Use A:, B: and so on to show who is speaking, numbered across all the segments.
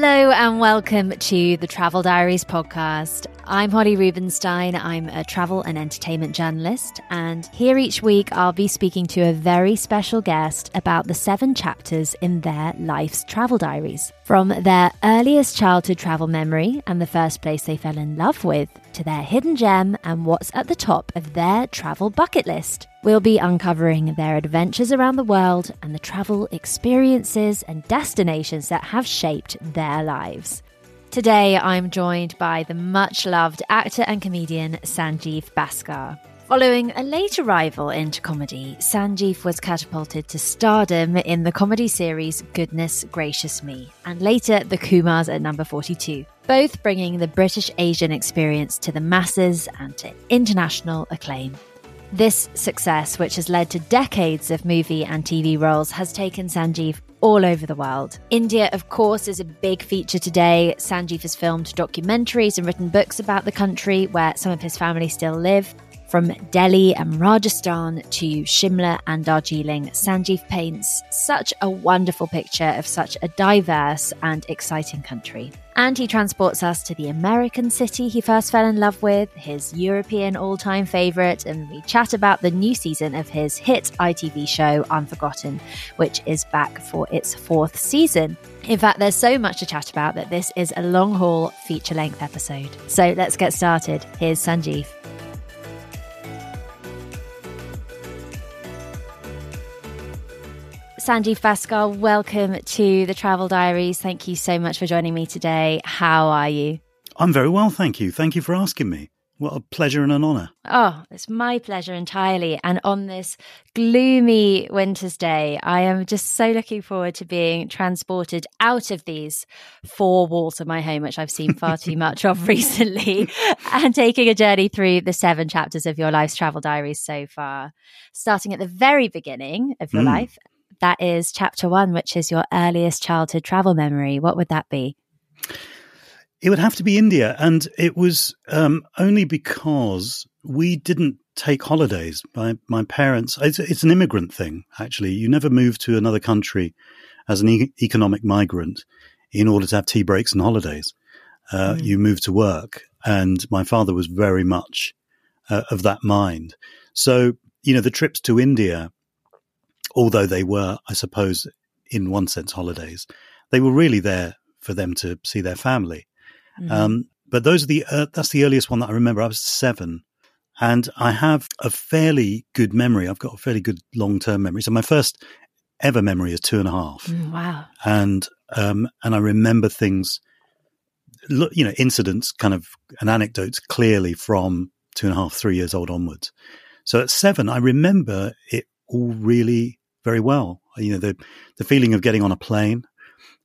A: Hello and welcome to the Travel Diaries podcast. I'm Holly Rubenstein. I'm a travel and entertainment journalist, and here each week I'll be speaking to a very special guest about the seven chapters in their life's travel diaries. From their earliest childhood travel memory and the first place they fell in love with, to their hidden gem and what's at the top of their travel bucket list. We'll be uncovering their adventures around the world and the travel experiences and destinations that have shaped their lives. Today, I'm joined by the much loved actor and comedian Sanjeev Bhaskar. Following a late arrival into comedy, Sanjeev was catapulted to stardom in the comedy series Goodness Gracious Me, and later The Kumars at number 42, both bringing the British Asian experience to the masses and to international acclaim. This success, which has led to decades of movie and TV roles, has taken Sanjeev all over the world. India, of course, is a big feature today. Sanjeev has filmed documentaries and written books about the country where some of his family still live. From Delhi and Rajasthan to Shimla and Darjeeling, Sanjeev paints such a wonderful picture of such a diverse and exciting country. And he transports us to the American city he first fell in love with, his European all time favourite, and we chat about the new season of his hit ITV show Unforgotten, which is back for its fourth season. In fact, there's so much to chat about that this is a long haul feature length episode. So let's get started. Here's Sanjeev. Sanjeev Bhaskar, welcome to the Travel Diaries. Thank you so much for joining me today. How are you?
B: I'm very well, thank you. Thank you for asking me. What a pleasure and an honour.
A: Oh, it's my pleasure entirely. And on this gloomy winter's day, I am just so looking forward to being transported out of these four walls of my home, which I've seen far too much of recently, and taking a journey through the seven chapters of your life's travel diaries so far. Starting at the very beginning of your mm. life that is chapter one, which is your earliest childhood travel memory. What would that be?
B: It would have to be India. And it was um, only because we didn't take holidays. My, my parents, it's, it's, an immigrant thing, actually. You never move to another country as an e- economic migrant in order to have tea breaks and holidays. Uh, mm. You move to work. And my father was very much uh, of that mind. So, you know, the trips to India although they were, I suppose, in one sense, holidays, they were really there for them to see their family. Mm-hmm. Um, but those are the uh, that's the earliest one that I remember. I was seven, and I have a fairly good memory. I've got a fairly good long term memory. So my first ever memory is two and a half.
A: Mm, wow!
B: And um, and I remember things, you know, incidents, kind of, and anecdotes clearly from two and a half, three years old onwards. So at seven, I remember it all really very well. You know, the the feeling of getting on a plane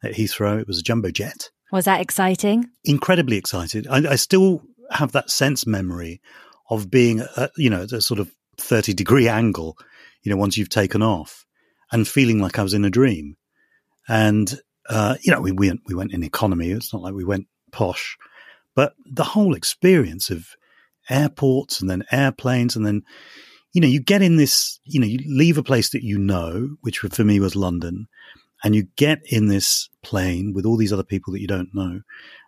B: at Heathrow. It was a jumbo jet.
A: Was that exciting?
B: Incredibly excited. I, I still have that sense memory of being, at, you know, at a sort of thirty degree angle. You know, once you've taken off, and feeling like I was in a dream. And uh, you know, we went we went in economy. It's not like we went posh, but the whole experience of airports and then airplanes and then you know, you get in this, you know, you leave a place that you know, which for me was London, and you get in this plane with all these other people that you don't know,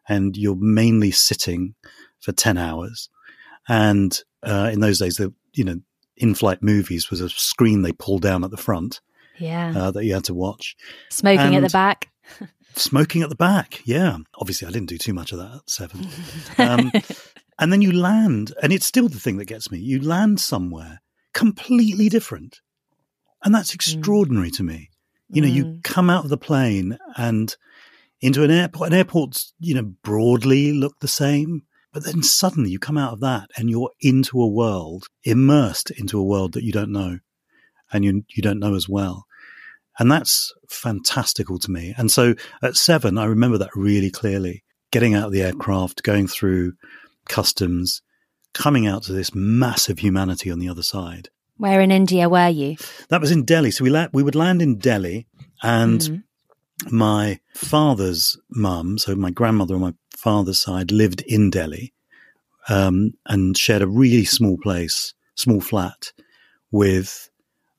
B: and you're mainly sitting for 10 hours. And uh, in those days, the, you know, in flight movies was a screen they pulled down at the front.
A: Yeah.
B: Uh, that you had to watch.
A: Smoking and at the back.
B: smoking at the back. Yeah. Obviously, I didn't do too much of that at seven. Um, and then you land, and it's still the thing that gets me. You land somewhere completely different. And that's mm. extraordinary mm. to me. You know, mm. you come out of the plane and into an airport, and airports, you know, broadly look the same. But then suddenly you come out of that and you're into a world, immersed into a world that you don't know and you, you don't know as well. And that's fantastical to me. And so at seven, I remember that really clearly getting out of the aircraft, going through customs, coming out to this massive humanity on the other side.
A: Where in India were you?
B: That was in Delhi. So we la- we would land in Delhi, and mm-hmm. my father's mum, so my grandmother on my father's side, lived in Delhi, um, and shared a really small place, small flat, with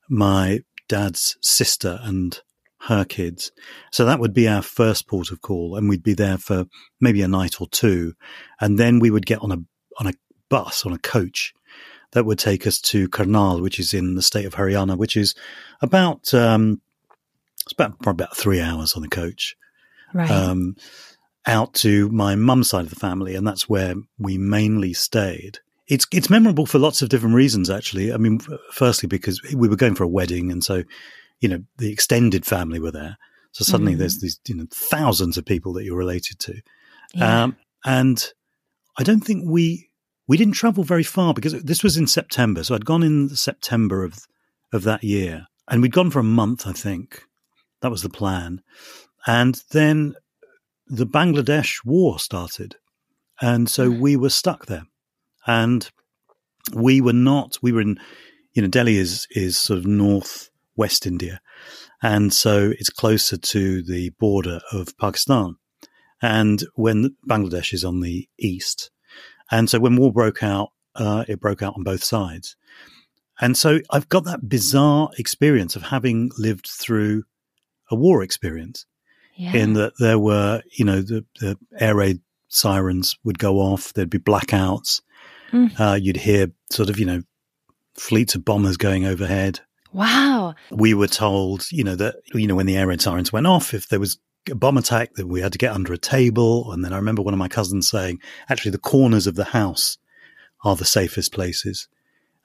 B: my dad's sister and her kids. So that would be our first port of call, and we'd be there for maybe a night or two, and then we would get on a on a bus on a coach that would take us to Karnal, which is in the state of Haryana, which is about um, it's about probably about three hours on the coach.
A: Right.
B: Um, out to my mum's side of the family, and that's where we mainly stayed. It's it's memorable for lots of different reasons, actually. I mean, firstly because we were going for a wedding, and so you know the extended family were there. So suddenly
A: Mhm.
B: there's these you know thousands of people that you're related to,
A: yeah.
B: um, and I don't think we we didn't travel very far because this was in September. So I'd gone in September of of that year, and we'd gone for a month. I think that was the plan, and then the Bangladesh war started, and so
A: Mm.
B: we were stuck there, and we were not. We were in, you know, Delhi is is sort of north West India, and so it's closer to the border of Pakistan, and when Bangladesh is on the east, and so when war broke out, uh, it broke out on both sides, and so I've got that bizarre experience of having lived through a war experience
A: yeah.
B: in that there were, you know, the, the air raid sirens would go off. There'd be blackouts.
A: Mm.
B: Uh, you'd hear sort of, you know, fleets of bombers going overhead.
A: wow.
B: We were told, you know, that, you know, when the air raid sirens went off, if there was bomb attack, that we had to get under a table. And then I remember one of my cousins saying, actually, the corners of the house are the safest places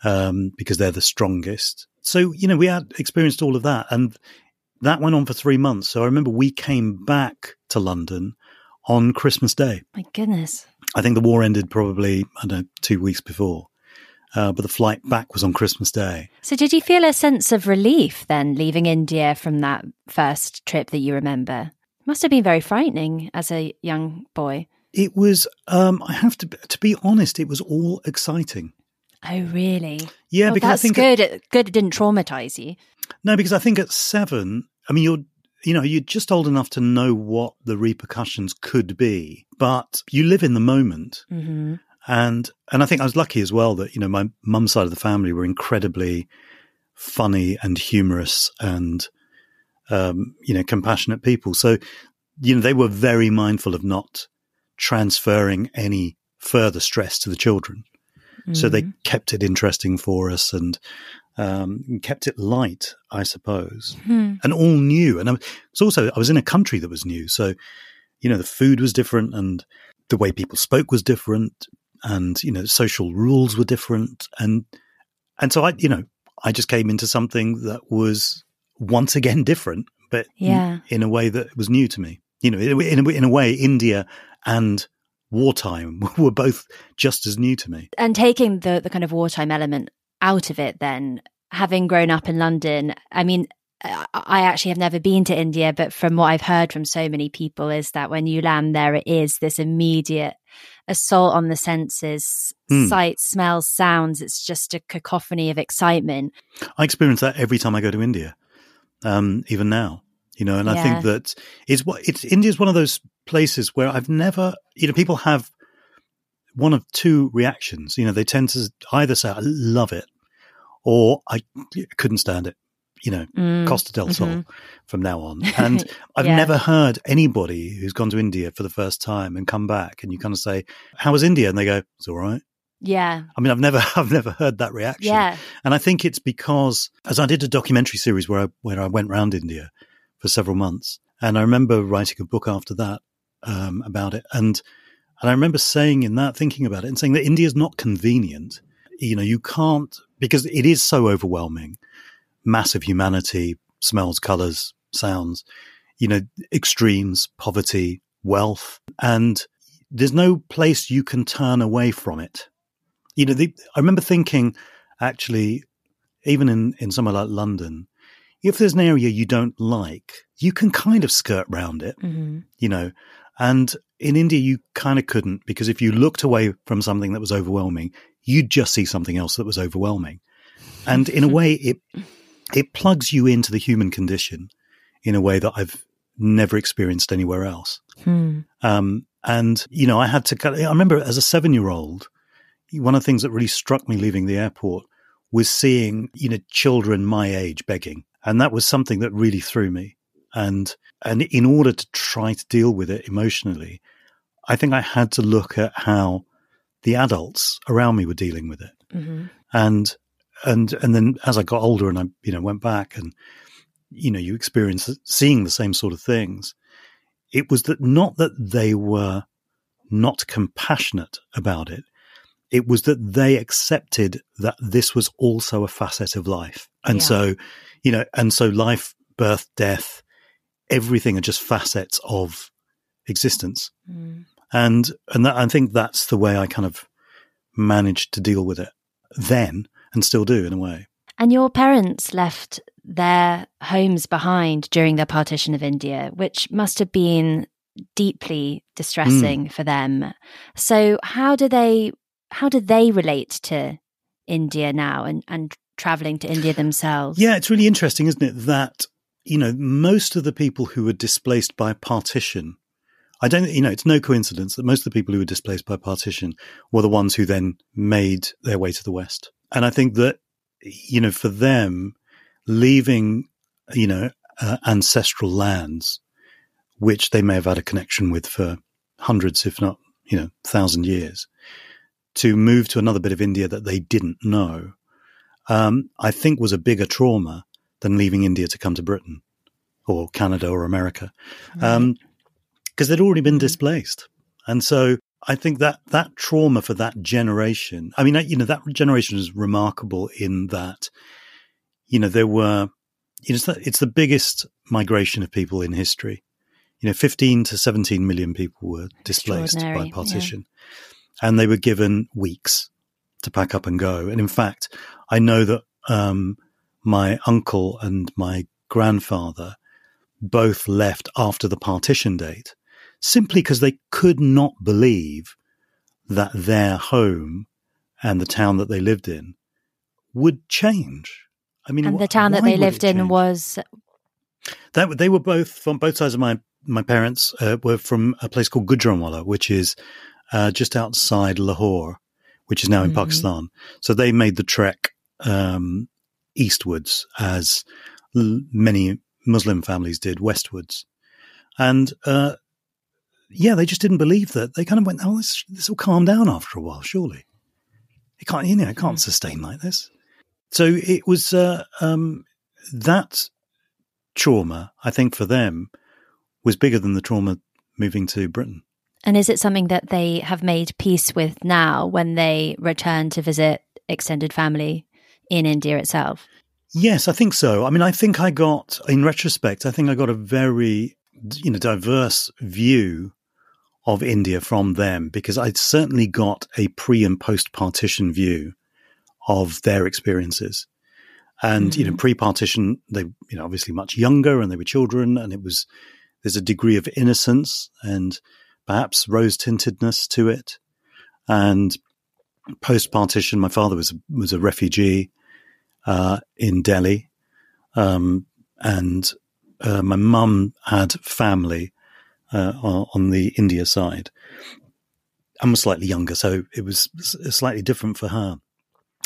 B: um, because they're the strongest. So, you know, we had experienced all of that. And that went on for three months. So I remember we came back to London on Christmas Day.
A: My goodness.
B: I think the war ended probably, I don't know, two weeks before. Uh, but the flight back was on Christmas Day.
A: So, did you feel a sense of relief then leaving India from that first trip that you remember? Must have been very frightening as a young boy.
B: It was, um, I have to, to be honest, it was all exciting.
A: Oh, really?
B: Yeah,
A: well,
B: because
A: that's
B: I think,
A: good. It, good it didn't traumatize you.
B: no, because I think at seven, I mean, you're, you know, you're just old enough to know what the repercussions could be, but you live in the moment.
A: hmm
B: and and I think I was lucky as well that you know my mum's side of the family were incredibly funny and humorous and um, you know compassionate people. So you know they were very mindful of not transferring any further stress to the children. So they kept it interesting for us and um, kept it light, I suppose,
A: Hmm.
B: and all new. And I was also I was in a country that was new, so you know the food was different and the way people spoke was different and you know social rules were different and and so i you know i just came into something that was once again different but in-
A: Yeah.
B: in, a way that was new to me you know in, a- in, in a way india and wartime were both just as new to me
A: and taking the the kind of wartime element out of it then having grown up in london i mean I actually have never been to India, but from what I've heard from so many people, is that when you land there, it is this immediate assault on the senses,
B: Hmm.
A: sights, smells, sounds. It's just a cacophony of excitement.
B: i experience that every time i go to india um, even now you know and i think that it's what it's india's one of those places where i've never you know people have one of two reactions. You know they tend to either say i love it or i couldn't stand it you know
A: Mm,
B: costa del sol
A: mhm.
B: from now on. And i've
A: Yeah.
B: never heard anybody who's gone to india for the first time and come back and you kind of say how was india? And they go it's all right
A: Yeah,
B: i mean i've never i've never heard that reaction.
A: Yeah,
B: and I think it's because as I did a documentary series where I where I went around India for several months, and I remember writing a book after that um, about it, and and I remember saying in that, thinking about it, and saying that India is not convenient. You know, you can't because it is so overwhelming, massive humanity, smells, colors, sounds, you know, extremes, poverty, wealth, and there's no place you can turn away from it. You know, the, I remember thinking actually, even in, in somewhere like London, if there's an area you don't like, you can kind of skirt round it,
A: hmm
B: you know. And in India, you kind of couldn't because if you looked away from something that was overwhelming, you'd just see something else that was overwhelming. And in a way, it it plugs you into the human condition in a way that I've never experienced anywhere else.
A: Hmm.
B: Um, and you know, I had to. I remember as a seven-year-old, one of the things that really struck me leaving the airport was seeing you know children my age begging, and that was something that really threw me. and and in order to try to deal with it emotionally, I think I had to look at how the adults around me were dealing with it, mm-hmm. and and and then as I got older and I you know went back and you know you experience seeing the same sort of things, it was that not that they were not compassionate about it. It was that they accepted that this was also a facet of life. And yeah. so, you know, and so life, birth, death, everything are just facets of existence. Mm. And, and that, I think that's the way I kind of managed to deal with it then and still do in a way.
A: And your parents left their homes behind during the partition of India, which must have been deeply distressing mm. for them. So how do they how do they relate to India now and, and traveling to India themselves?
B: Yeah, it's really interesting, isn't it, that you know, most of the people who were displaced by partition I don't, you know, it's no coincidence that most of the people who were displaced by partition were the ones who then made their way to the West. And I think that, you know, for them, leaving, you know, uh, ancestral lands, which they may have had a connection with for hundreds, if not, you know, thousand years, to move to another bit of India that they didn't know, um, I think was a bigger trauma than leaving India to come to Britain or Canada or America. Right. Um, because they'd already been displaced. And so I think that that trauma for that generation, I mean, you know, that generation is remarkable in that, you know, there were, you know, it's the, it's the biggest migration of people in history. You know, 15 to 17 million people were displaced by partition. And they were given weeks to pack up and go. And in fact, I know that, um, my uncle and my grandfather both left after the partition date simply because they could not believe that their home and the town that they lived in would change. I mean,
A: and the town that they lived in was
B: that they were both from both sides of my my parents uh, were from a place called Gujranwala, which is uh, just outside Lahore, which is now in mm-hmm. Pakistan. So they made the trek um, eastwards, as l- many Muslim families did westwards, and uh, yeah, they just didn't believe that. They kind of went, "Oh, this this will calm down after a while, surely." It can't, you know, it can't mm. sustain like this. So it was uh, um, that trauma. I think for them was bigger than the trauma moving to Britain.
A: And is it something that they have made peace with now when they return to visit extended family in India itself?
B: Yes, I think so. I mean, I think I got, in retrospect, I think I got a very, you know, diverse view of India from them because I'd certainly got a pre and post partition view of their experiences. And, mm-hmm. you know, mm-hmm. pre partition, they, you know, obviously much younger and they were children and it was, there's a degree of innocence and perhaps rose tintedness to it. And post partition, my father was, was a refugee, uh, in Delhi. Um, and, uh, my mum had family uh, on the India side. and was slightly younger, so it was slightly different for her.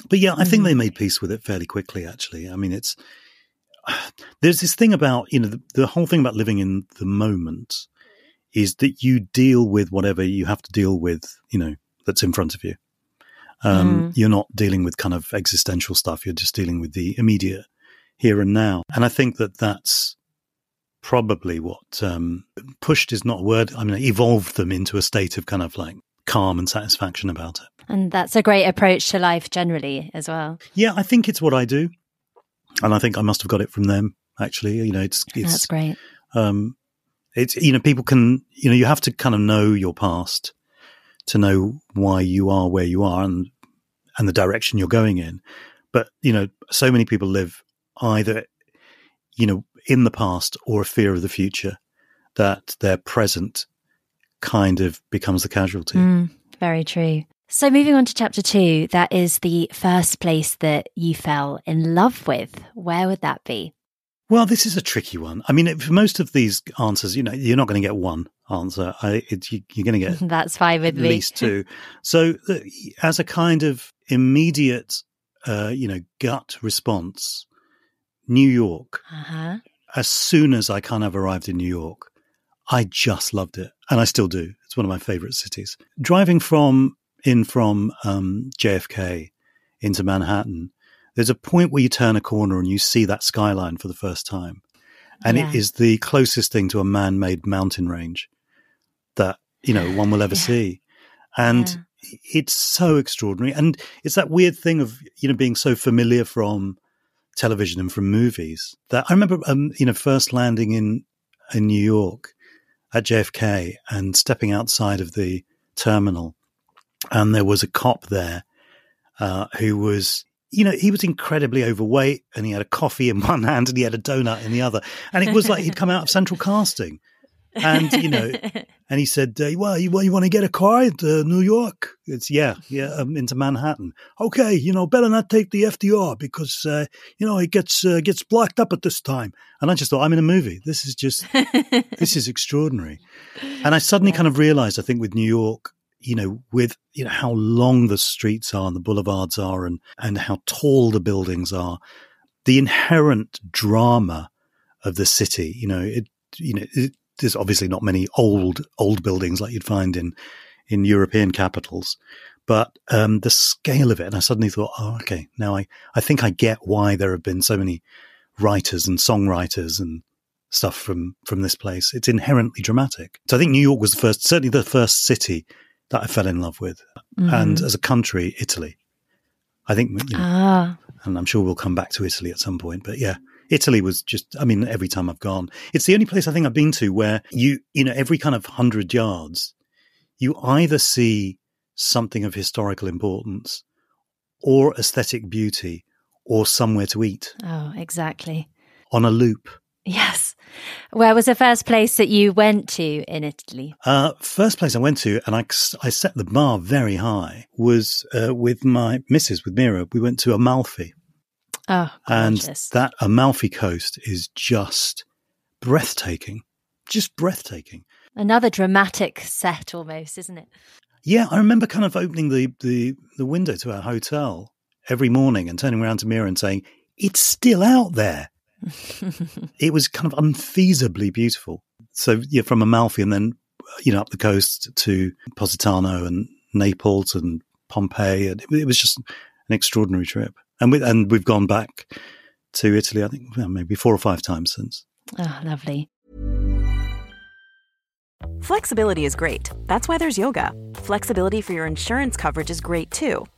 B: But yeah, I think they mm-hmm. made peace with it fairly quickly. Actually, I mean, it's there's this thing about you know the, the whole thing about living in the moment is that you deal with whatever you have to deal with, you know, that's in front of you. Um, mm. You're not dealing with kind of existential stuff. You're just dealing with the immediate here and now. And I think that that's probably what um, pushed is not a word. I mean, evolved them into a state of kind of like calm and satisfaction about it.
A: And that's a great approach to life generally as well.
B: Yeah, I think it's what I do, and I think I must have got it from them. Actually, you know, it's, it's
A: that's great.
B: Um, it's you know, people can you know, you have to kind of know your past to know why you are where you are and and the direction you're going in. But you know, so many people live either you know in the past or a fear of the future that their present kind of becomes the casualty.
A: Mm, very true. So, moving on to chapter two, that is the first place that you fell in love with. Where would that be?
B: Well, this is a tricky one. I mean, for most of these answers, you know, you're not going to get one answer. I, it, you, are going to get
A: that's fine with
B: at
A: me.
B: least two. so, uh, as a kind of immediate, uh, you know, gut response, New York.
A: Uh-huh
B: as soon as I kind of arrived in New York, I just loved it, and I still do. It's one of my favorite cities. Driving from in from um, JFK into Manhattan, there's a point where you turn a corner and you see that skyline for the first time, and yeah. it is the closest thing to a man-made mountain range that you know one will ever yeah. see, and. Yeah. It's so extraordinary, and it's that weird thing of you know being so familiar from television and from movies that I remember, um, you know, first landing in in New York at JFK and stepping outside of the terminal, and there was a cop there uh, who was, you know, he was incredibly overweight, and he had a coffee in one hand and he had a donut in the other, and it was like he'd come out of Central Casting and you know, and he said, uh, "Well, you, well, you want to get a car to uh, New York? It's yeah, yeah, um, into Manhattan. Okay, you know, better not take the FDR because uh, you know it gets uh, gets blocked up at this time." And I just thought, I'm in a movie. This is just this is extraordinary. And I suddenly yeah. kind of realized, I think, with New York, you know, with you know how long the streets are and the boulevards are, and and how tall the buildings are, the inherent drama of the city. You know, it you know. It, there's obviously not many old old buildings like you'd find in in European capitals, but um, the scale of it, and I suddenly thought, oh, okay, now I I think I get why there have been so many writers and songwriters and stuff from from this place. It's inherently dramatic. So I think New York was the first, certainly the first city that I fell in love with, mm. and as a country, Italy. I think, you know, ah. and I'm sure we'll come back to Italy at some point, but yeah, Italy was just, I mean, every time I've gone, it's the only place I think I've been to where you, you know, every kind of hundred yards, you either see something of historical importance or aesthetic beauty or somewhere to eat.
A: Oh, exactly.
B: On a loop.
A: Yes. Where was the first place that you went to in Italy?
B: Uh, first place I went to, and I, I set the bar very high, was uh, with my missus, with Meera. We went to Amalfi.
A: Oh,
B: and that Amalfi Coast is just breathtaking, just breathtaking.
A: Another dramatic set, almost, isn't it?
B: Yeah, I remember kind of opening the the, the window to our hotel every morning and turning around to Meera and saying, "It's still out there." It was kind of unfeasibly beautiful. So yeah, from Amalfi and then you know up the coast to Positano and Naples and Pompeii, and it, it was just an extraordinary trip and we and we've gone back to Italy. I think well, maybe four or five times since.
A: Oh, lovely.
C: Flexibility is great. That's why there's yoga. Flexibility for your insurance coverage is great too.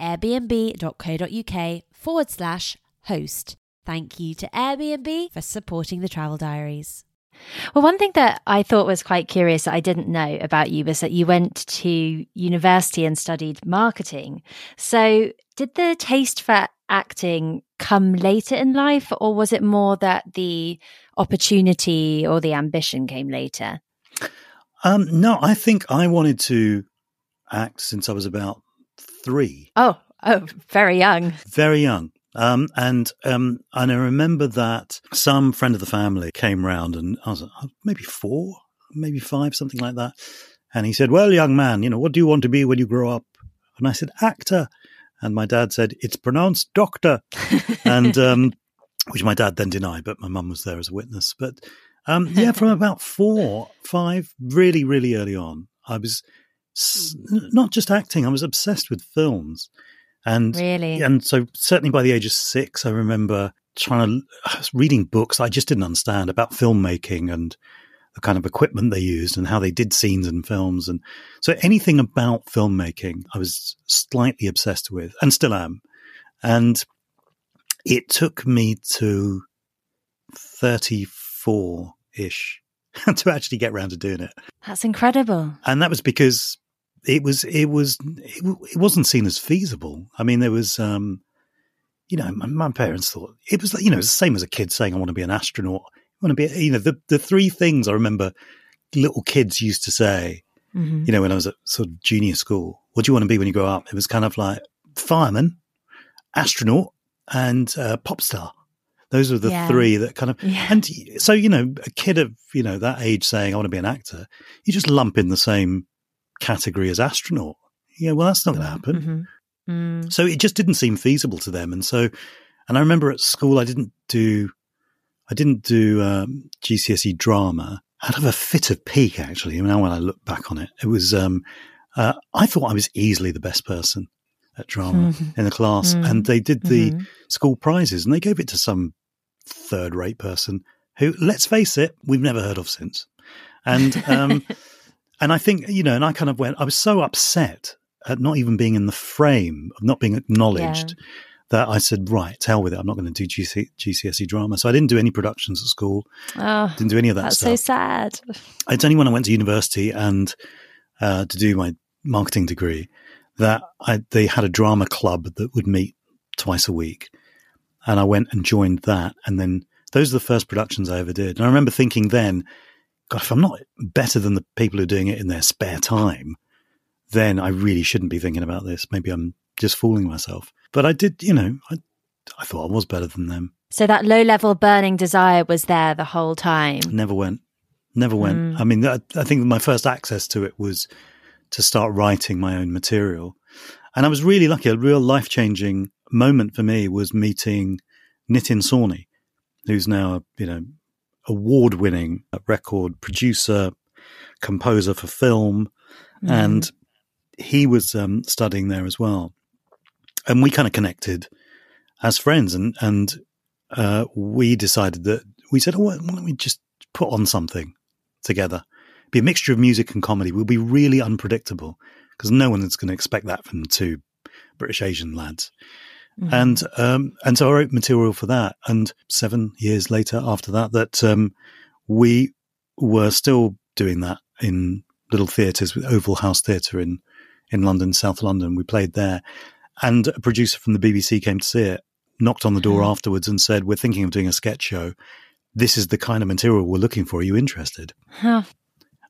A: airbnb.co.uk forward slash host. Thank you to Airbnb for supporting the travel diaries. Well, one thing that I thought was quite curious that I didn't know about you was that you went to university and studied marketing. So, did the taste for acting come later in life, or was it more that the opportunity or the ambition came later?
B: Um, no, I think I wanted to act since I was about three.
A: Oh, oh, very young.
B: Very young. Um, and um, and I remember that some friend of the family came round, and I was uh, maybe four, maybe five, something like that. And he said, "Well, young man, you know, what do you want to be when you grow up?" And I said, "Actor." And my dad said, "It's pronounced doctor," and um, which my dad then denied, but my mum was there as a witness. But um, yeah, from about four, five, really, really early on, I was Hmm. not just acting; I was obsessed with films. And
A: Really?
B: and so certainly by the age of six, I remember trying to uh, reading books I just didn't understand about filmmaking and the kind of equipment they used and how they did scenes in films. And so anything about filmmaking, I was slightly obsessed with and still am. And it took me to 34 ish to actually get around to doing it.
A: That's incredible.
B: And that was because it was, it was, it, w- it wasn't seen as feasible. I mean, there was, um, you know, my, my parents thought it was like, you know, it's the same as a kid saying, I want to be an astronaut. I want to be, you know, the, the three things I remember little kids used to say,
A: Mhm.
B: you know, when I was at sort of junior school, what do you want to be when you grow up? It was kind of like fireman, astronaut, and uh, pop star. Those are the
A: Yeah.
B: three that kind of,
A: Yeah.
B: and so, you know, a kid of, you know, that age saying, I want to be an actor, you just lump in the same category as astronaut. Yeah, well, that's not going to happen.
A: Mhm. Mm.
B: So it just didn't seem feasible to them. And so, and I remember at school, I didn't do, I didn't do um, GCSE drama out of a fit of pique, actually. Now, when I look back on it, it was, um, uh, I thought I was easily the best person at drama in the class.
A: Mm.
B: And they did the
A: Mhm.
B: school prizes and they gave it to some third rate person who, let's face it, we've never heard of since. And, um, and I think, you know, and I kind of went, I was so upset at not even being in the frame, of not being acknowledged, that I said, right, to hell with it. I'm not going to do GC, GCSE drama. So I didn't do any productions at school,
A: Oh,
B: didn't do any of that
A: that's so sad.
B: It's only when I went to university and uh, to do my marketing degree that I, they had a drama club that would meet twice a week. And I went and joined that. And then those are the first productions I ever did. And I remember thinking then, God, if I'm not better than the people who are doing it in their spare time, then I really shouldn't be thinking about this. Maybe I'm just fooling myself. But I did, you know, I, I thought I was better than them.
A: So that low level burning desire was there the whole time.
B: Never went. Never went.
A: Mm.
B: I mean, I, I think my first access to it was to start writing my own material. And I was really lucky. A real life changing moment for me was meeting Nitin Sawhney, who's now, you know, award winning record producer, composer for film.
A: Mm.
B: And he was um, studying there as well. And we kind of connected as friends. And, and uh, we decided that we said, oh, why don't we just put on something together? Be a mixture of music and comedy. We'll be really unpredictable because no one is going to expect that from two British Asian lads.
A: Mhm.
B: And um, and so I wrote material for that. And seven years later, after that, that um, we were still doing that in little theatres with Oval House Theatre in in London, South London. We played there, and a producer from the BBC came to see it, knocked on the door
A: Mhm.
B: afterwards, and said, "We're thinking of doing a sketch show. This is the kind of material we're looking for. Are you interested?"
A: Huh.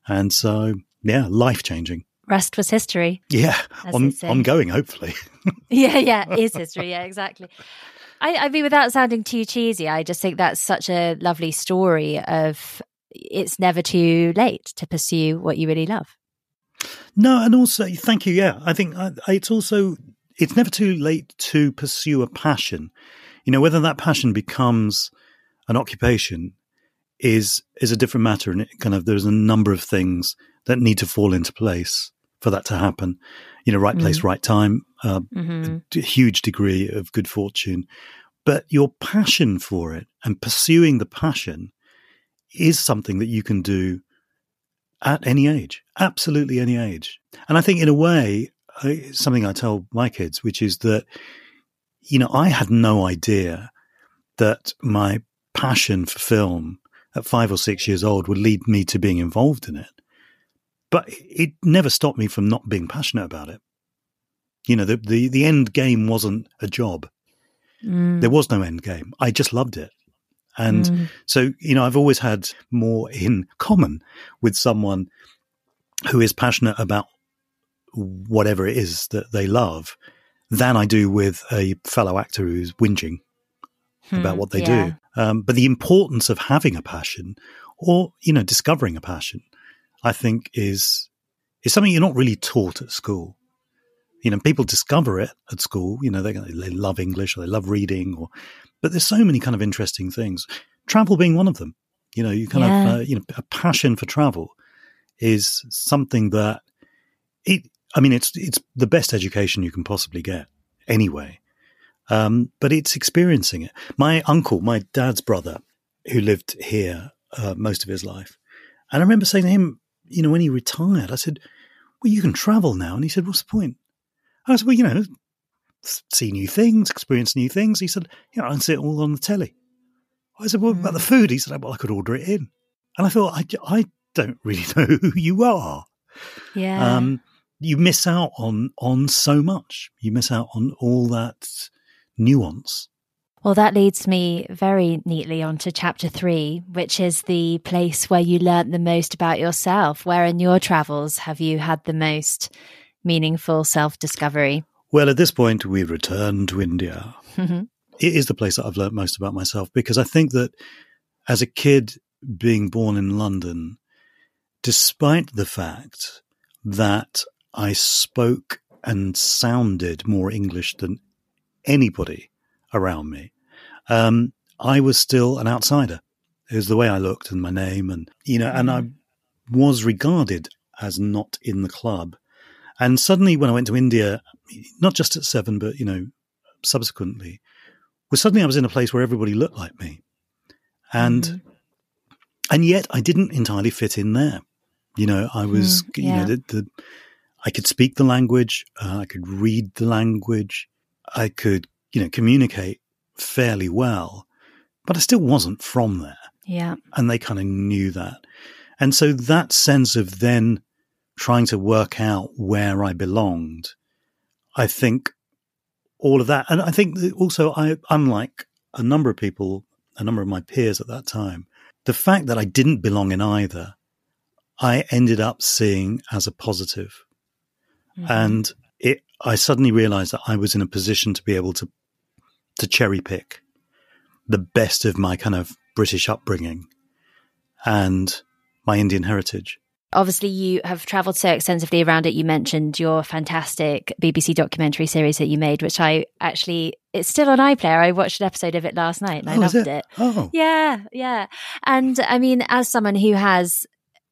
B: And so, yeah, life changing.
A: Rest was history.
B: Yeah, on, ongoing, hopefully.
A: yeah, yeah, is history. Yeah, exactly. I, I mean, without sounding too cheesy, I just think that's such a lovely story of it's never too late to pursue what you really love.
B: No, and also thank you. Yeah, I think I, I- it's also it's never too late to pursue a passion. You know, whether that passion becomes an occupation is is a different matter, and it kind of there's a number of things that need to fall into place for that to happen. You know, right place, mm. right time, uh, mm-hmm. a huge degree of good fortune, but your passion for it and pursuing the passion is something that you can do at any age, absolutely any age. And I think, in a way, something I tell my kids, which is that, you know, I had no idea that my passion for film at five or six years old would lead me to being involved in it. But it never stopped me from not being passionate about it. You know, the, the, the end game wasn't a job. Mm. There was no end game. I just loved it. And mm. so, you know, I've always had more in common with someone who is passionate about whatever it is that they love than I do with a fellow actor who's whinging hmm, about what they yeah. do. Um, but the importance of having a passion or, you know, discovering a passion, I think is, is something you're not really taught at school. You know, people discover it at school, you know, they, they love English or they love reading or, but there's so many kind of interesting things. Travel being one of them. You know, you kind yeah. of, uh, you know, a passion for travel is something that it, I mean, it's it's the best education you can possibly get anyway. Um, but it's experiencing it. My uncle, my dad's brother, who lived here uh, most of his life, and I remember saying to him, you know, when he retired, I said, "Well, you can travel now," and he said, "What's the point?" I said, "Well, you know, see new things, experience new things." He said, "You know, I can see it all on the telly." I said, "Well, about the mm. food?" He said, "Well, I could order it in," and I thought, "I, I don't really know who you are."
A: Yeah. Um,
B: you miss out on on so much. You miss out on all that nuance.
A: Well, that leads me very neatly on to chapter three, which is the place where you learnt the most about yourself. Where in your travels have you had the most meaningful self discovery?
B: Well, at this point, we return to India. Mm-hmm. It is the place that I've learnt most about myself because I think that as a kid being born in London, despite the fact that I spoke and sounded more English than anybody around me. Um, I was still an outsider. It was the way I looked and my name, and you know, and I mm-hmm. was regarded as not in the club. And suddenly, when I went to India, not just at seven, but you know, subsequently, well, suddenly I was in a place where everybody looked like me, and mm-hmm. and yet I didn't entirely fit in there. You know, I was, mm, yeah. you know, the, the I could speak the language, uh, I could read the language, I could, you know, communicate fairly well, but I still wasn't from there.
A: Yeah.
B: And they kind of knew that. And so that sense of then trying to work out where I belonged, I think all of that. And I think also, I, unlike a number of people, a number of my peers at that time, the fact that I didn't belong in either, I ended up seeing as a positive. Mm-hmm. And it, I suddenly realized that I was in a position to be able to, to cherry pick the best of my kind of British upbringing and my Indian heritage.
A: Obviously, you have traveled so extensively around it. You mentioned your fantastic BBC documentary series that you made, which I actually, it's still on iPlayer. I watched an episode of it last night and I oh, loved it? it.
B: Oh.
A: Yeah, yeah. And I mean, as someone who has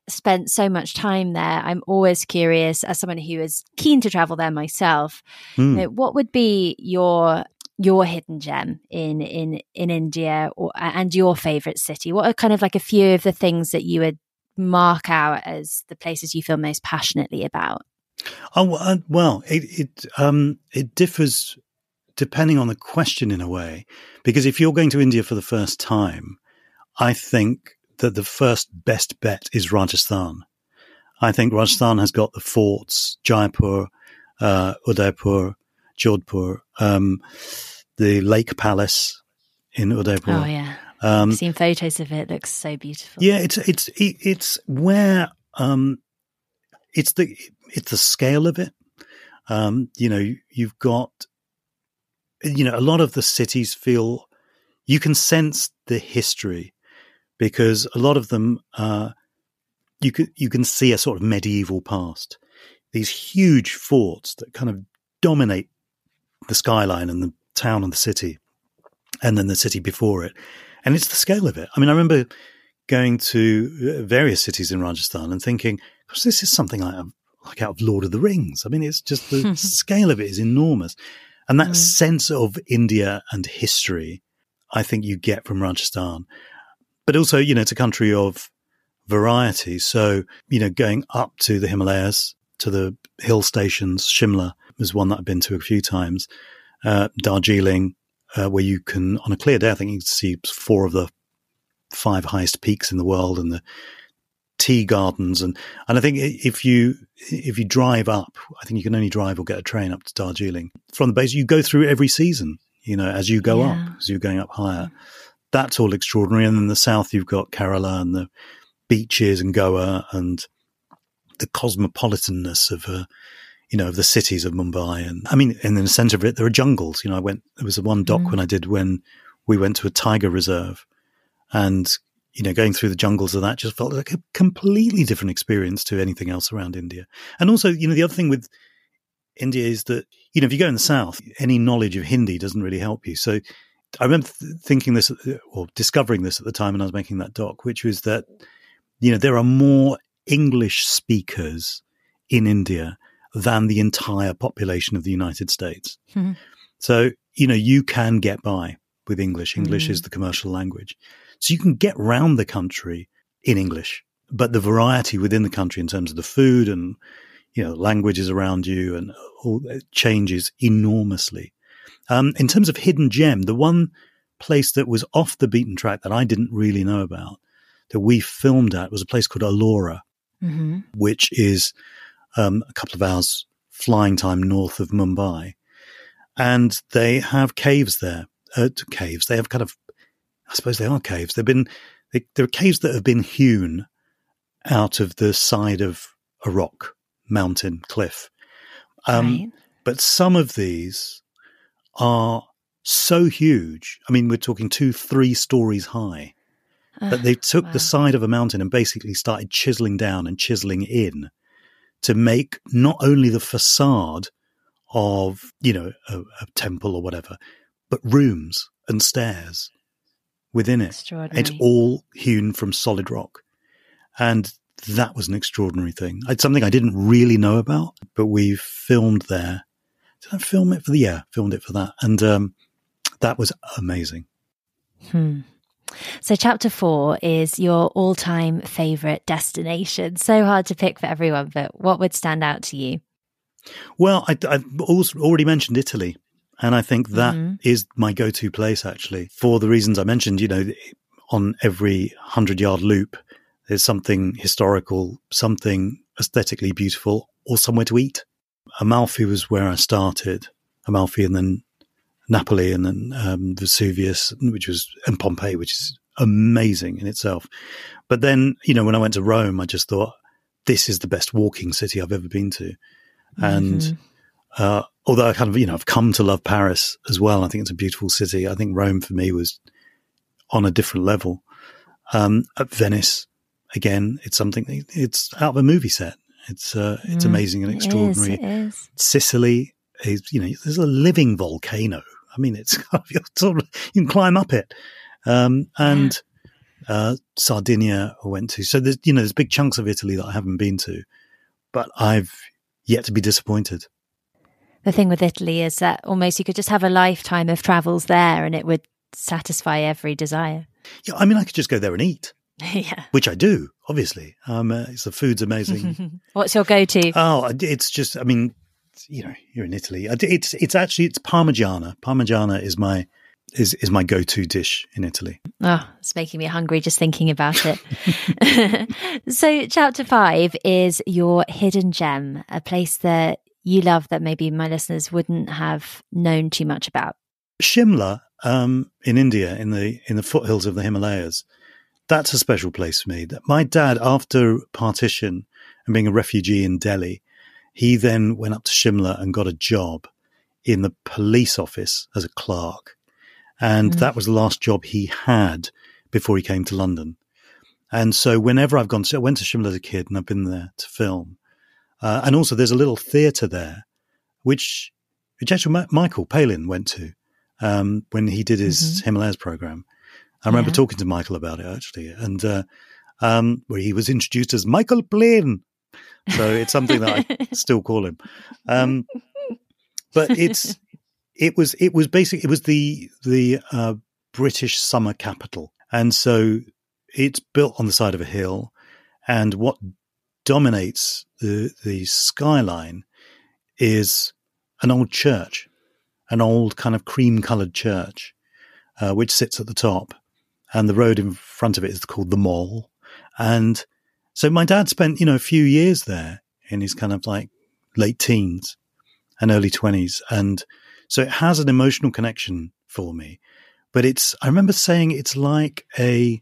A: spent so much time there, I'm always curious, as someone who is keen to travel there myself, mm. you know, what would be your your hidden gem in in in India or, and your favorite city? What are kind of like a few of the things that you would mark out as the places you feel most passionately about?
B: Oh uh, well, it it um it differs depending on the question in a way, because if you're going to India for the first time, I think that the first best bet is Rajasthan. I think Rajasthan has got the forts, Jaipur, uh, Udaipur, Jodhpur, um, the Lake Palace in Udaipur.
A: Oh yeah, um, I've seen photos of it. it. Looks so beautiful.
B: Yeah, it's it's it's where um, it's the it's the scale of it. Um, you know, you've got you know a lot of the cities feel you can sense the history because a lot of them uh, you can you can see a sort of medieval past. These huge forts that kind of dominate the skyline and the town and the city, and then the city before it. And it's the scale of it. I mean, I remember going to uh, various cities in Rajasthan and thinking, "Gosh, this is something like, like out of Lord of the Rings." I mean, it's just the scale of it is enormous. And that mm. sense of India and history, I think you get from Rajasthan. But also, you know, it's a country of variety. So, you know, going up to the Himalayas, to the hill stations, Shimla was one that I've been to a few times, uh, Darjeeling, uh, where you can, on a clear day, I think you can see four of the five highest peaks in the world and the tea gardens. And, and I think if you, if you drive up, I think you can only drive or get a train up to Darjeeling from the base. You go through every season, you know, as you go yeah. up, as you're going up higher. That's all extraordinary. And in the south, you've got Kerala and the beaches and Goa and the cosmopolitanness of, uh, you know, of the cities of Mumbai. And I mean, in the center of it, there are jungles. You know, I went, there was a one doc mm. when I did when we went to a tiger reserve and you know, going through the jungles of that just felt like a completely different experience to anything else around India. And also, you know, the other thing with India is that, you know, if you go in the south, any knowledge of Hindi doesn't really help you. So I remember th- thinking this or discovering this at the time when I was making that doc, which was that, you know, there are more English speakers in India than the entire population of the United States. Mm-hmm. So, you know, you can get by with English. English mm-hmm. is the commercial language. So you can get round the country in English, but the variety within the country in terms of the food and, you know, languages around you and all changes enormously. Um, in terms of hidden gem, the one place that was off the beaten track that I didn't really know about that we filmed at was a place called Ellora, mm-hmm. which is um, a couple of hours flying time north of Mumbai. And they have caves there. Uh, caves. They have kind of I suppose they are caves. They've been they, they're caves that have been hewn out of the side of a rock, mountain, cliff. Um, right. But some of these are so huge. I mean, we're talking two, three stories high. Uh, that they took wow. the side of a mountain and basically started chiseling down and chiseling in to make not only the facade of, you know, a, a temple or whatever, but rooms and stairs within it. It's all hewn from solid rock. And that was an extraordinary thing. It's something I didn't really know about, but we filmed there. Did I film it for the yeah? Filmed it for that, and um, that was amazing.
A: Hmm. So, chapter four is your all-time favorite destination. So hard to pick for everyone, but what would stand out to you?
B: Well, I, have already mentioned Italy. And I think that mm-hmm. is my go to place actually for the reasons I mentioned. You know, on every 100 yard loop, there's something historical, something aesthetically beautiful, or somewhere to eat. Amalfi was where I started. Amalfi and then Napoli and then um, Vesuvius, which was, and Pompeii, which is amazing in itself. But then, you know, when I went to Rome, I just thought, this is the best walking city I've ever been to. And mm-hmm. Uh, although I kind of, you know, I've come to love Paris as well. I think it's a beautiful city. I think Rome for me was on a different level. Um, at Venice, again, it's something, it's out of a movie set. It's, uh, it's mm, amazing and extraordinary.
A: It is, it is.
B: Sicily is, you know, there's a living volcano. I mean, it's sort of, you can climb up it. Um, and, uh, Sardinia I went to. So there's, you know, there's big chunks of Italy that I haven't been to, but I've yet to be disappointed
A: the thing with Italy is that almost you could just have a lifetime of travels there and it would satisfy every desire.
B: Yeah, I mean, I could just go there and eat.
A: yeah.
B: Which I do, obviously. Um, uh, the food's amazing.
A: What's your go-to?
B: Oh, it's just, I mean, you know, you're in Italy. It's it's actually it's Parmigiana. Parmigiana is my is is my go-to dish in Italy.
A: Oh, it's making me hungry just thinking about it. so, chapter five is your hidden gem, a place that you love that maybe my listeners wouldn't have known too much about?
B: Shimla um, in India, in the in the foothills of the Himalayas, that's a special place for me. That My dad, after partition and being a refugee in Delhi, he then went up to Shimla and got a job in the police office as a clerk, and mm. that was the last job he had before he came to London. And so, whenever I've gone, to, I went to Shimla as a kid, and I've been there to film. Uh, and also, there's a little theatre there, which which actually Ma- Michael Palin went to um, when he did his
A: Mhm.
B: Himalayas program. I remember
A: Yeah.
B: talking to Michael about it actually, and uh, um, where he was introduced as Michael Palin. So it's something that I still call him. Um, but it's it was it was basically it was the the uh, British summer capital, and so it's built on the side of a hill, and what dominates the the skyline is an old church, an old kind of cream coloured church, uh, which sits at the top, and the road in front of it is called the Mall, and so my dad spent you know a few years there in his kind of like late teens and early twenties, and so it has an emotional connection for me. But it's I remember saying it's like a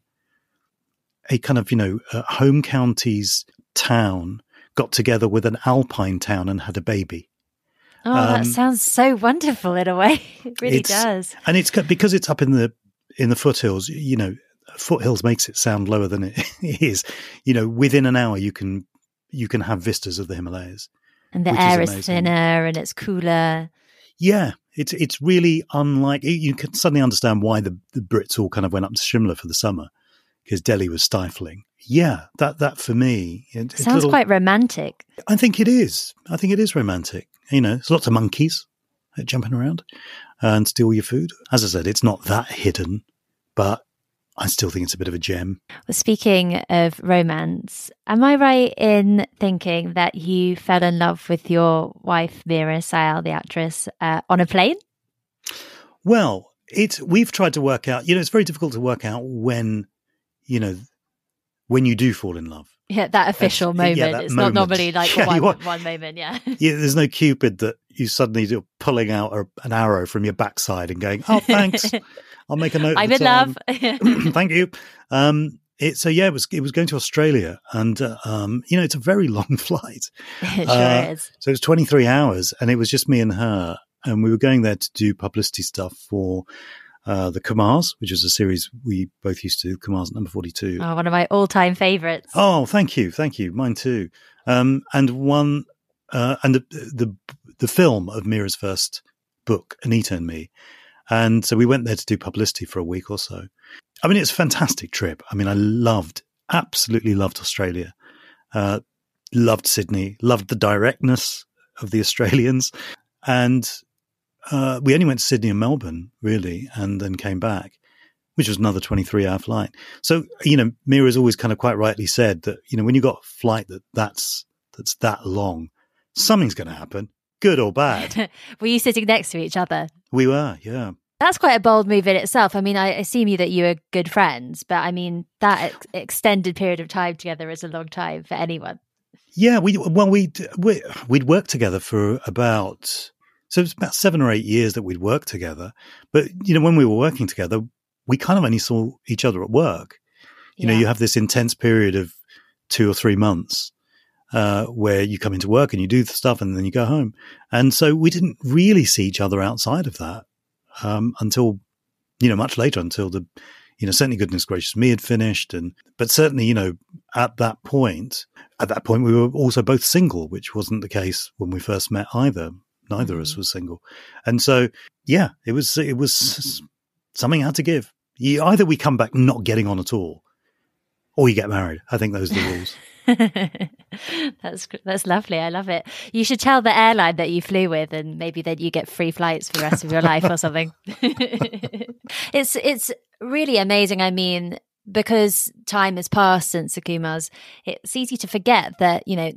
B: a kind of you know a home counties town got together with an alpine town and had a baby.
A: Oh, that
B: Um,
A: sounds so wonderful in a way. It really does.
B: and it's because it's up in the in the foothills. You know, foothills makes it sound lower than it is. You know, within an hour you can you can have vistas of the Himalayas.
A: And the
B: which is
A: air is, thinner and it's cooler.
B: Yeah, it's it's really unlike. You can suddenly understand why the, the Brits all kind of went up to Shimla for the summer because Delhi was stifling. Yeah, that that for me, it,
A: Sounds
B: little-
A: quite romantic.
B: I think it is. I think it is romantic. You know, there's lots of monkeys uh, jumping around and steal your food. As I said, it's not that hidden, but I still think it's a bit of a gem.
A: Well, speaking of romance, am I right in thinking that you fell in love with your wife, Meera Syal, the actress, uh, on a plane?
B: Well, it's we've tried to work out. You know, it's very difficult to work out when, you know, when you do fall in love.
A: Yeah, that official
B: yeah,
A: moment.
B: that
A: it's
B: moment.
A: not normally like
B: Yeah,
A: one,
B: want-
A: one moment, yeah.
B: Yeah, there's no cupid that you suddenly do pulling out a, an arrow from your backside and going, "Oh, thanks, I'll make a note."
A: I'm in love.
B: Thank you. Um, it, so yeah, it was it was going to Australia, and uh, um, you know it's a very long flight.
A: it sure
B: Uh,
A: is.
B: So it was 23 hours, and it was just me and her, and we were going there to do publicity stuff for uh, the Kumars, which is a series we both used to. Kumars at number 42.
A: Oh, one of my all-time favorites.
B: Oh, thank you, thank you. Mine too. Um, and one, uh, and the, the the film of Meera's first book, Anita and Me, and so we went there to do publicity for a week or so. I mean, it's a fantastic trip. I mean, I loved, absolutely loved Australia. Uh, loved Sydney. Loved the directness of the Australians, and uh, we only went to Sydney and Melbourne really, and then came back which was another 23 hour flight. So, you know, Meera's always kind of quite rightly said that, you know, when you've got a flight that that's, that's that long, something's going to happen, good or bad.
A: Were you sitting next to each other?
B: we were, yeah.
A: That's quite a bold move in itself. I mean, I assume you that you were good friends, but I mean, that ex- extended period of time together is a long time for anyone.
B: Yeah, we, well, we'd, we, we'd worked together for about, so it's about seven or eight years that we'd worked together. But, you know, when we were working together, we kind of only saw each other at work. You know, you have this intense period of two or three months uh, where you come into work and you do the stuff and then you go home. And so we didn't really see each other outside of that um, until, you know, much later, until the, you know, certainly goodness gracious me had finished. And, but certainly, you know, at that point, at that point, we were also both single, which wasn't the case when we first met either. Neither of us was single. And so, yeah, it was, it was something had to give. You, either we come back not getting on at all or you get married. I think those are the rules.
A: that's that's lovely. I love it. You should tell the airline that you flew with, and maybe then you get free flights for the rest of your life or something. it's it's really amazing. I mean, because time has passed since the Kumars, it's easy to forget that you know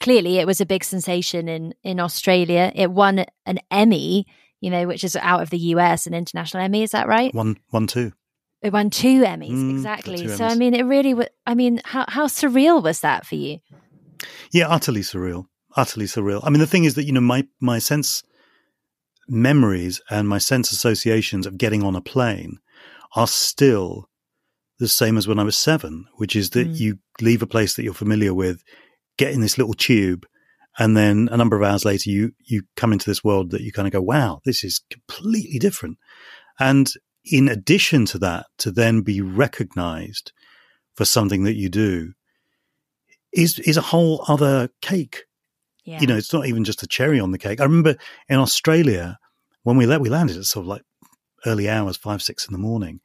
A: clearly it was a big sensation in in Australia. It won an Emmy, you know, which is out of the US, an international Emmy. Is that right?
B: One, one, two.
A: It won two Emmys,
B: Mm,
A: exactly.
B: two
A: So I mean, it really. wa- I mean, how how surreal was that for you?
B: Yeah, utterly surreal. Utterly surreal. I mean, the thing is that, you know, my, my sense memories and my sense associations of getting on a plane are still the same as when I was seven, which is that
A: Mm.
B: you leave a place that you're familiar with, get in this little tube, and then a number of hours later, you, you come into this world that you kind of go, wow, this is completely different. And in addition to that, to then be recognized for something that you do is is a whole other cake.
A: Yeah.
B: You know, it's not even just a cherry on the cake. I remember in Australia when we let we landed at sort of like early hours, five six in the morning,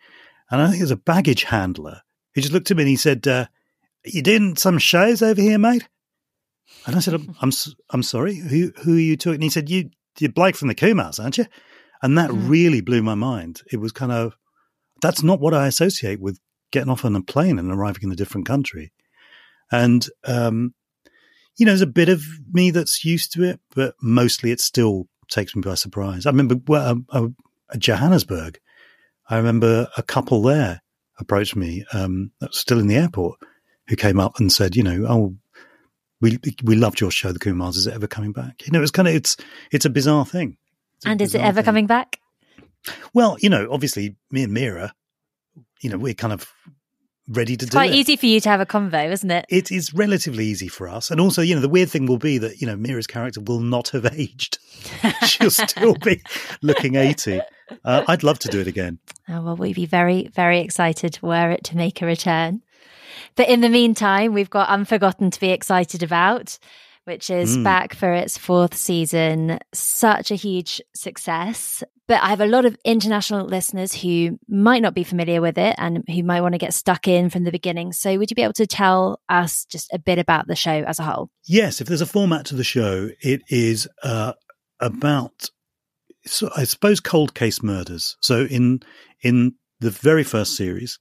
B: and I think there's a baggage handler. He just looked at me and he said, uh, "You doing some shows over here, mate?" And I said, "I'm I'm, I'm sorry. Who who are you talking?" And he said, "You you're Blake from the Kumars, aren't you?" And that
A: Mhm.
B: really blew my mind. It was kind of that's not what I associate with getting off on a plane and arriving in a different country. And um, you know, there's a bit of me that's used to it, but mostly it still takes me by surprise. I remember well, uh, uh, Johannesburg. I remember a couple there approached me, um, that was still in the airport, who came up and said, you know, oh, we we loved your show, The Kumars. Is it ever coming back? You know, it's kind of it's it's a bizarre thing.
A: And is it ever
B: thing.
A: coming back?
B: Well, you know, obviously, me and Meera, you know, we're kind of ready to
A: It's
B: do
A: quite
B: it.
A: easy for you to have a convo, isn't it?
B: It is relatively easy for us, and also, you know, the weird thing will be that you know Meera's character will not have aged; she'll still be looking eighty. Uh, I'd love to do it again.
A: Oh, well, we'd be very, very excited were it to make a return. But in the meantime, we've got Unforgotten to be excited about, which is
B: Mm.
A: back for its fourth season. Such a huge success. But I have a lot of international listeners who might not be familiar with it and who might want to get stuck in from the beginning. So, would you be able to tell us just a bit about the show as a whole?
B: Yes, if there's a format to the show, it is uh, about, so I suppose, cold case murders. So in in the very first series,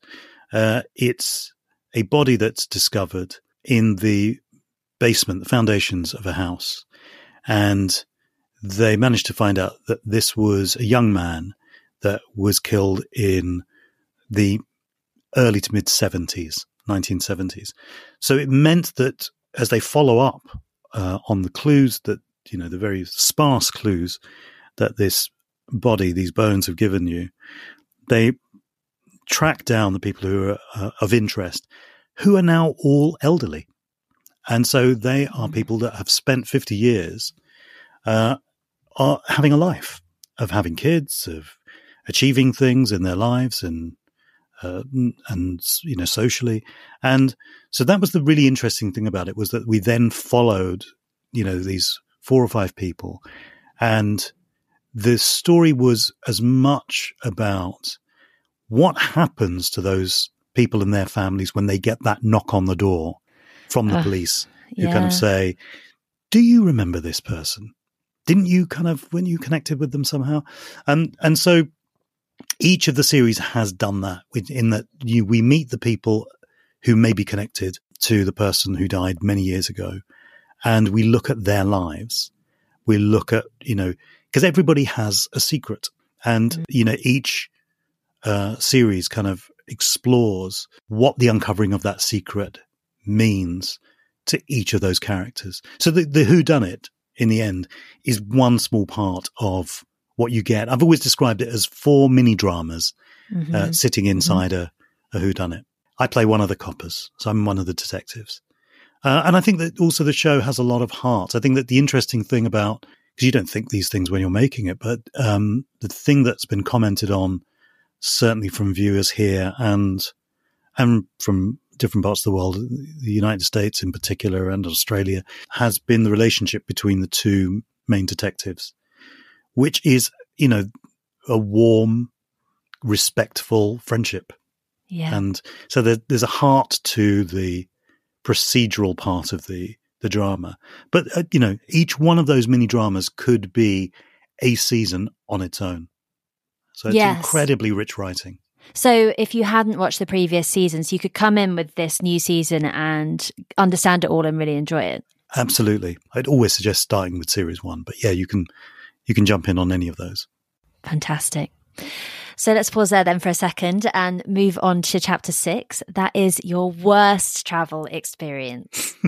B: uh, it's a body that's discovered in the basement, the foundations of a house, and they managed to find out that this was a young man that was killed in the early to mid 70s, 1970s. So it meant that as they follow up uh, on the clues that, you know, the very sparse clues that this body, these bones have given you, they track down the people who are uh, of interest, who are now all elderly. And so they are people that have spent 50 years uh, are having a life of having kids, of achieving things in their lives and uh, and you know socially. And so that was the really interesting thing about it was that we then followed you know these four or five people. And the story was as much about what happens to those people and their families when they get that knock on the door from the
A: Ugh,
B: police who kind of say do you remember this person? Didn't you kind of when you connected with them somehow? And and so each of the series has done that in that you we meet the people who may be connected to the person who died many years ago and we look at their lives. We look at you know because everybody has a secret and you know each uh, series kind of explores what the uncovering of that secret means to each of those characters so the, the who done it in the end is one small part of what you get i've always described it as four mini dramas
A: Mhm.
B: uh, sitting inside a, a it. I play one of the coppers, so I'm one of the detectives. Uh, and I think that also the show has a lot of heart. I think that the interesting thing about, because you don't think these things when you're making it, but um, the thing that's been commented on, certainly from viewers here and and from different parts of the world, the United States in particular and Australia, has been the relationship between the two main detectives, which is, you know, a warm, respectful friendship.
A: yeah.
B: And so there, there's a heart to the procedural part of the, the drama. But, uh, you know, each one of those mini dramas could be a season on its own. So it's
A: Yes.
B: incredibly rich writing.
A: So, if you hadn't watched the previous seasons, you could come in with this new season and understand it all and really enjoy it.
B: Absolutely. I'd always suggest starting with series one, but yeah, you can, you can jump in on any of those.
A: Fantastic. So let's pause there then for a second and move on to chapter six. That is your worst travel experience.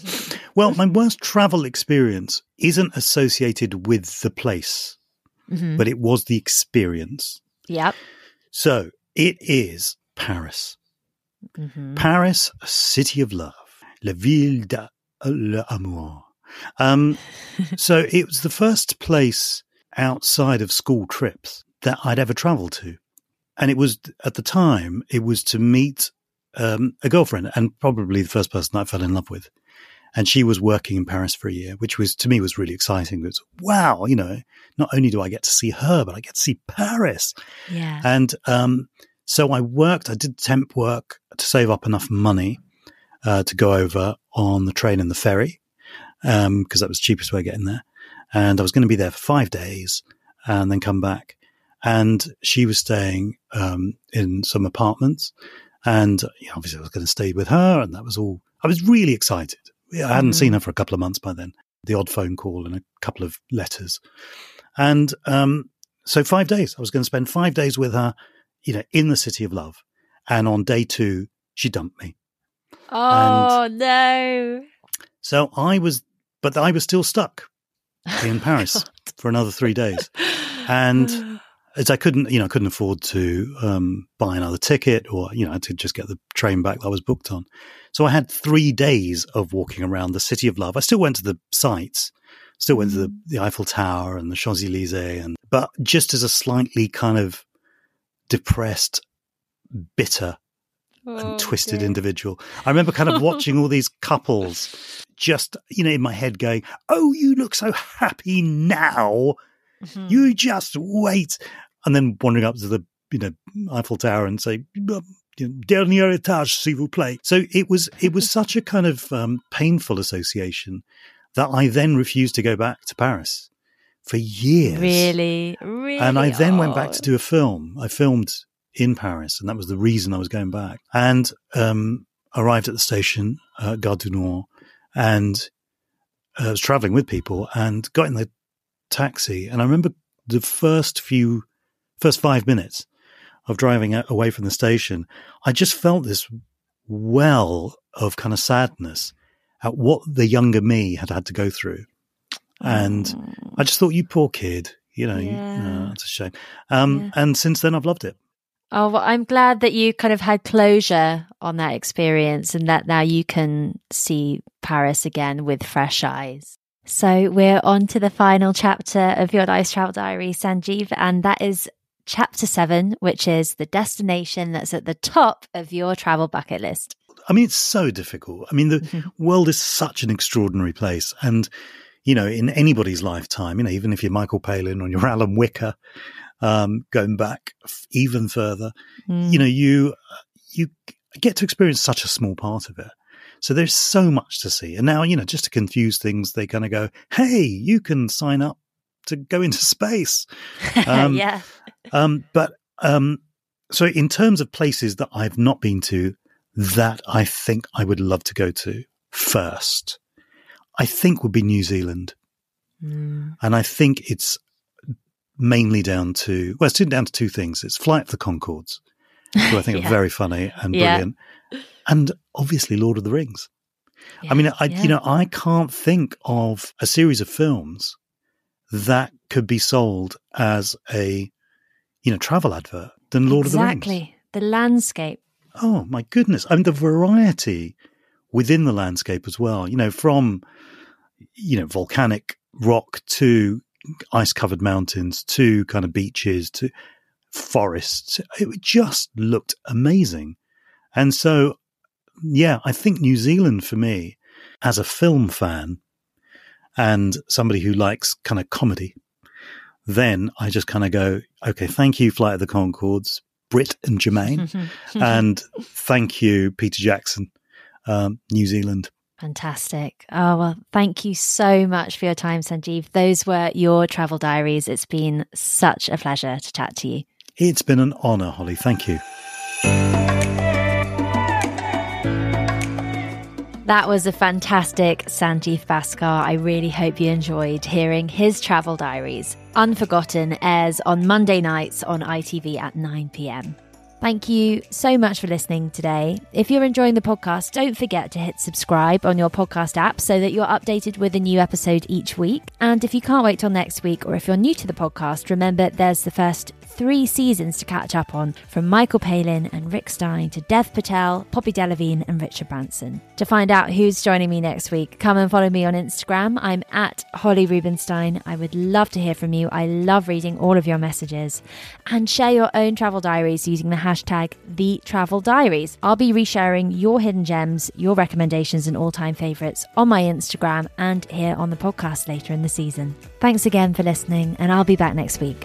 B: well, my worst travel experience isn't associated with the place,
A: Mhm.
B: but it was the experience.
A: Yep.
B: So it is Paris.
A: Mhm.
B: Paris, a city of love, la ville de l'amour. Um, so it was the first place outside of school trips that I'd ever traveled to. And it was at the time, it was to meet um, a girlfriend and probably the first person I fell in love with. And she was working in Paris for a year, which was to me was really exciting. It was wow, you know, not only do I get to see her, but I get to see Paris.
A: Yeah.
B: And um, so I worked. I did temp work to save up enough money uh, to go over on the train and the ferry because um, that was the cheapest way of getting there. And I was going to be there for five days and then come back. And she was staying um, in some apartments, and you know, obviously I was going to stay with her, and that was all. I was really excited. I hadn't mm. seen her for a couple of months by then. The odd phone call and a couple of letters, and um, so five days. I was going to spend five days with her, you know, in the city of love. And on day two, she dumped me.
A: Oh and no!
B: So I was, but I was still stuck in Paris for another three days, and as I couldn't, you know, I couldn't afford to um, buy another ticket, or you know, I had to just get the train back that I was booked on. So I had three days of walking around the city of love. I still went to the sites, still went to the, mm. the Eiffel Tower and the Champs Elysees, and but just as a slightly kind of depressed, bitter, oh, and twisted individual. I remember kind of watching all these couples, just you know, in my head going, "Oh, you look so happy now." Mm-hmm. You just wait. And then wandering up to the, you know, Eiffel Tower and say, dernier étage, s'il vous plaît. So it was, it was such a kind of um, painful association that I then refused to go back to Paris for years.
A: Really? Really?
B: And I then oh. went back to do a film. I filmed in Paris, and that was the reason I was going back. And um, arrived at the station, uh, Gare du Nord, and I uh, was traveling with people and got in the taxi. And I remember the first few, first five minutes of driving away from the station, I just felt this well of kind of sadness at what the younger me had had to go through. And I just thought, you poor kid, you know, yeah. you, a shame. Um, yeah. And since then, I've loved it.
A: Oh, well, I'm glad that you kind of had closure on that experience and that now you can see Paris again with fresh eyes. So we're on to the final chapter of your Nice Travel Diary, Sanjeev, and that is chapter seven, which is the destination that's at the top of your travel bucket list.
B: I mean, it's so difficult. I mean, the mm-hmm. world is such an extraordinary place. And, you know, in anybody's lifetime, you know, even if you're Michael Palin or you're Alan Whicker, um, going back even further, mm. you know, you, you get to experience such a small part of it. So there's so much to see. And now, you know, just to confuse things, they kind of go, hey, you can sign up to go into space.
A: Um, yeah.
B: um, but um, so, in terms of places that I've not been to, that I think I would love to go to first, I think would be New Zealand. Mm. And I think it's mainly down to, well, it's down to two things. It's Flight of the Conchords, who I think yeah. are very funny and brilliant. Yeah and obviously Lord of the Rings. Yeah, I mean, I yeah. you know, I can't think of a series of films that could be sold as a you know travel advert than Lord
A: exactly.
B: of the Rings.
A: Exactly, the landscape.
B: Oh my goodness! I mean, the variety within the landscape as well. You know, from you know volcanic rock to ice covered mountains to kind of beaches to forests. It just looked amazing. And so yeah, I think New Zealand for me, as a film fan and somebody who likes kind of comedy, then I just kind of go, okay, thank you, Flight of the Conchords, Britt and Jermaine, and thank you, Peter Jackson, um, New Zealand.
A: Fantastic. Oh, well, thank you so much for your time, Sanjeev. Those were your travel diaries. It's been such a pleasure to chat to you.
B: It's been an honor, Holly. Thank you.
A: That was a fantastic Sanjeev Bhaskar. I really hope you enjoyed hearing his travel diaries. Unforgotten airs on Monday nights on ITV at 9 pm. Thank you so much for listening today. If you're enjoying the podcast, don't forget to hit subscribe on your podcast app so that you're updated with a new episode each week. And if you can't wait till next week, or if you're new to the podcast, remember there's the first three seasons to catch up on, from Michael Palin and Rick Stein to Dev Patel, Poppy Delevingne, and Richard Branson. To find out who's joining me next week, come and follow me on Instagram. I'm at Holly Rubenstein. I would love to hear from you. I love reading all of your messages. And share your own travel diaries using the hashtag The Travel Diaries. I'll be resharing your hidden gems, your recommendations, and all time favourites on my Instagram and here on the podcast later in the season. Thanks again for listening, and I'll be back next week.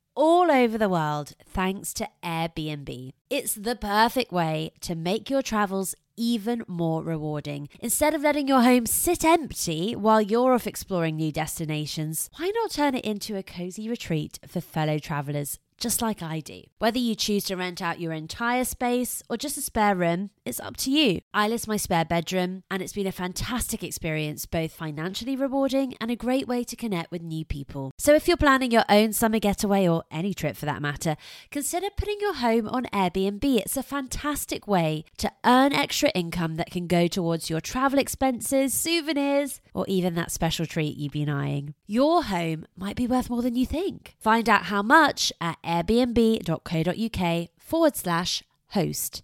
A: all over the world thanks to Airbnb. It's the perfect way to make your travels even more rewarding. Instead of letting your home sit empty while you're off exploring new destinations, why not turn it into a cozy retreat for fellow travelers? Just like I do. Whether you choose to rent out your entire space or just a spare room, it's up to you. I list my spare bedroom, and it's been a fantastic experience, both financially rewarding and a great way to connect with new people. So if you're planning your own summer getaway or any trip for that matter, consider putting your home on Airbnb. It's a fantastic way to earn extra income that can go towards your travel expenses, souvenirs, or even that special treat you've been eyeing. Your home might be worth more than you think. Find out how much at airbnb.co.uk forward slash host.